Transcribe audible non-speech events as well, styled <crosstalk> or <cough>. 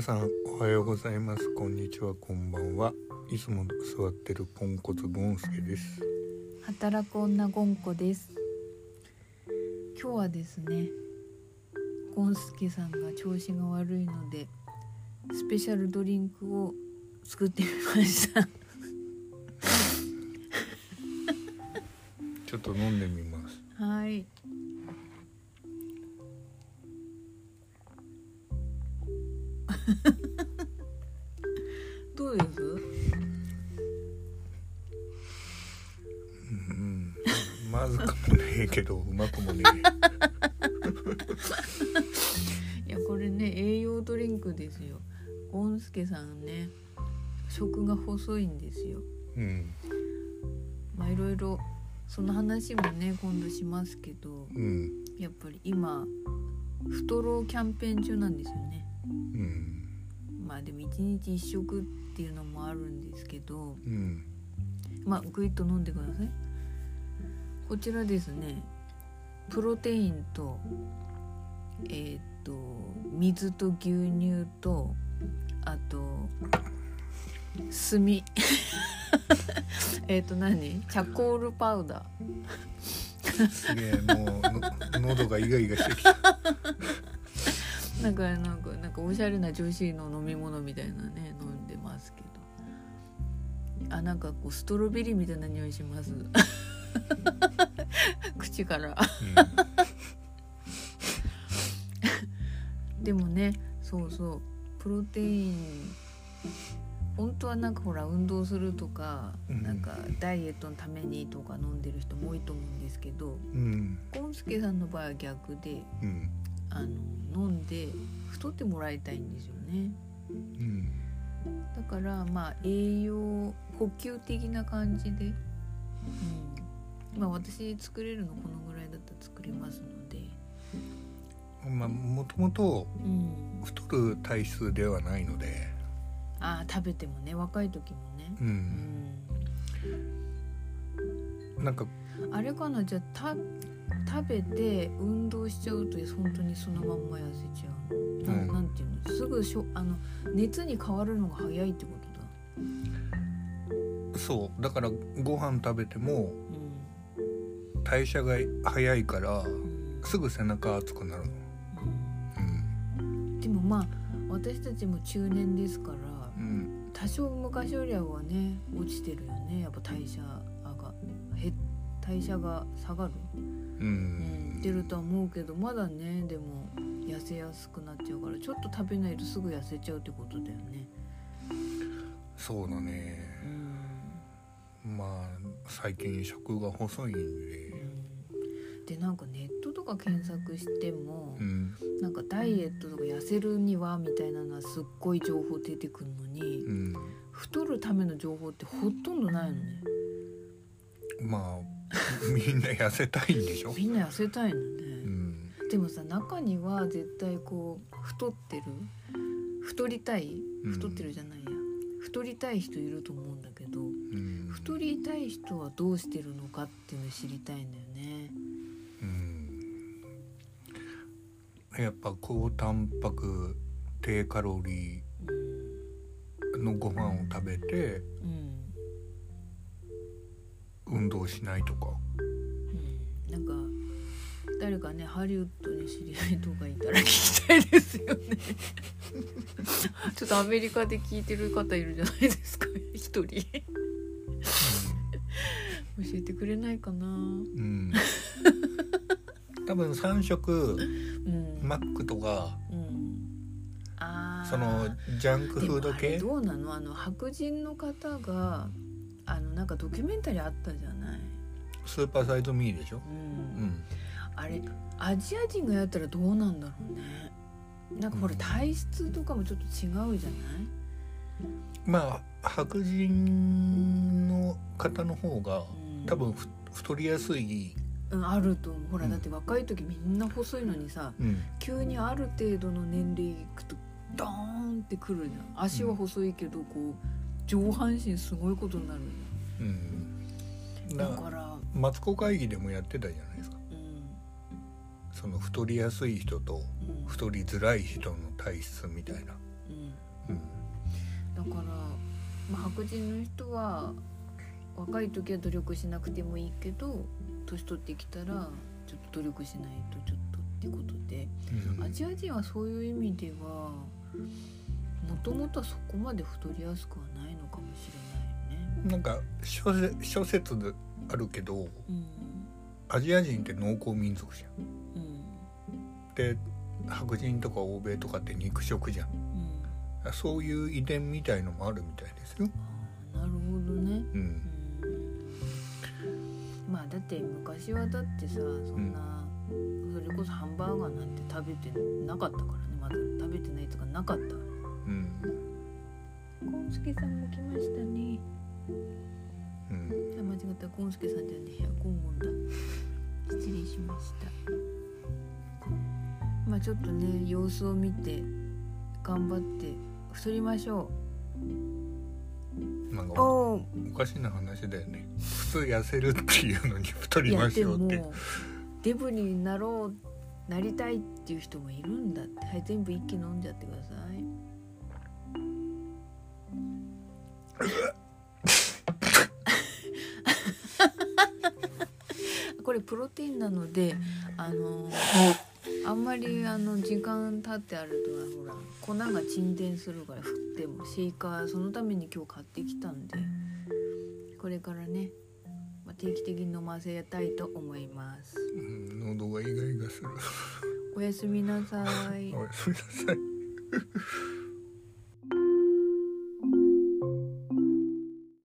皆さんおはようございます。こんにちは。こんばんは。いつも座ってるポンコツゴンスケです。働く女ゴンコです。今日はですねゴンスケさんが調子が悪いのでスペシャルドリンクを作ってみました。<laughs> ちょっと飲んでみます。はいどうですうんまずかもねえけどうまくもねいやこれね栄養ドリンクですよ。ゴンスケさんね食が細いんですよ。えうん。まあいろいろその話もね今度しますけどうん。やっぱり今太ろうキャンペーン中なんですよねあでも一日一食っていうのもあるんですけどうん。まあグイッと飲んでください。こちらですねプロテインとえーっと水と牛乳とあと炭。<laughs> えーっと何？チャコールパウダー。すげえもうの喉がイガイガしてきたなんかなんかなんかおしゃれな女子の飲み物みたいなね飲んでますけど。あなんかこうストロベリーみたいな匂いします。口から。でもねそうそう。プロテイン本当はなんかほら運動するとか、うん。なんかダイエットのためにとか飲んでる人も多いと思うんですけどうん。ゴンスケさんの場合は逆でうんあの飲んで太ってもらいたいんですよね。うん。だからまあ栄養補給的な感じで、うん、まあ私作れるのこのぐらいだったら作れますので、まあもともとうん、太る体質ではないので。ああ食べてもね若い時もね、ううんん、なんかあれかなじゃあた食べて運動しちゃうと本当にそのまんま痩せちゃうの、なうんなんていうの？すぐしょあの熱に変わるのが早いってことだ。そう。だからご飯食べてもう代謝が早いからすぐ背中熱くなるの。うん。でもまあ私たちも中年ですからうん。多少昔よりはね落ちてるよね。やっぱ代謝がへ代謝が下がる、ううん。ん、出るとは思うけどまだねでも痩せやすくなっちゃうからちょっと食べないとすぐ痩せちゃうってことだよね。そうだね。うん。まあ最近食が細いんで。でなんかネットとか検索しても、うん。なんかダイエットとか痩せるにはみたいなのはすっごい情報出てくるのに、うん。太るための情報ってほとんどないのね。まあ <laughs> みんな痩せたいんでしょ？みんな痩せたいのね、うん。でもさ中には絶対こう太ってる太りたいうん。太ってるじゃないや、太りたい人いると思うんだけどうん。太りたい人はどうしてるのかっていうのを知りたいんだよね。うん。やっぱ高タンパク低カロリーのご飯を食べてうん、運動しないとか。うん、なんか誰かねハリウッドに知り合いとかいたら聞きたいですよね。<laughs> ちょっとアメリカで聞いてる方いるじゃないですか。一人。教えてくれないかな。うん。多分3食うん。マックとかうん。そのジャンクフード系？どうなの？あの白人の方があのなんかドキュメンタリーあったじゃない、スーパーサイズミーでしょ？うん。うん。あれアジア人がやったらどうなんだろうね。なんかほらうん体質とかもちょっと違うじゃない、まあ白人の方の方がうん。多分ふ太りやすい、うん、あると思う。ほらうんだって若い時みんな細いのにさうん。急にある程度の年齢いくとドーンってくるじゃん。足は細いけどこう上半身すごいことになる。うん、だだからマツコ会議でもやってたじゃないですか。うん。その太りやすい人とうん。太りづらい人の体質みたいな。うん。だから、まあ、白人の人は若い時は努力しなくてもいいけど年取ってきたらちょっと努力しないとちょっとってことで。うん。アジア人はそういう意味ではもともとはそこまで太りやすくはないなんか諸説諸説であるけどうん。アジア人って農耕民族じゃん。うん。で白人とか欧米とかって肉食じゃん。うん。そういう遺伝みたいのもあるみたいですよ。なるほどね。うん。うん。まあだって昔はだってさそんな、それこそハンバーガーなんて食べてなかったからね。まず食べてないとかなかったうん。コンスケさんも来ましたねうん。あ間違った。コンスケさんじゃねえや。ゴンゴンだ。失礼しました。まあちょっとね様子を見て頑張って太りましょなんかうおかしな話だよね。普通痩せるっていうのに太りましょうって。デブになろうなりたいっていう人もいるんだって。はい全部一気飲んじゃってください <laughs> これプロテインなのであのあんまりあの時間経ってあるとほら粉が沈殿するから振ってもシェイカーそのために今日買ってきたんでこれからね、まあ、定期的に飲ませたいと思いますうん喉がイガイガする。おやすみなさいおやすみなさい。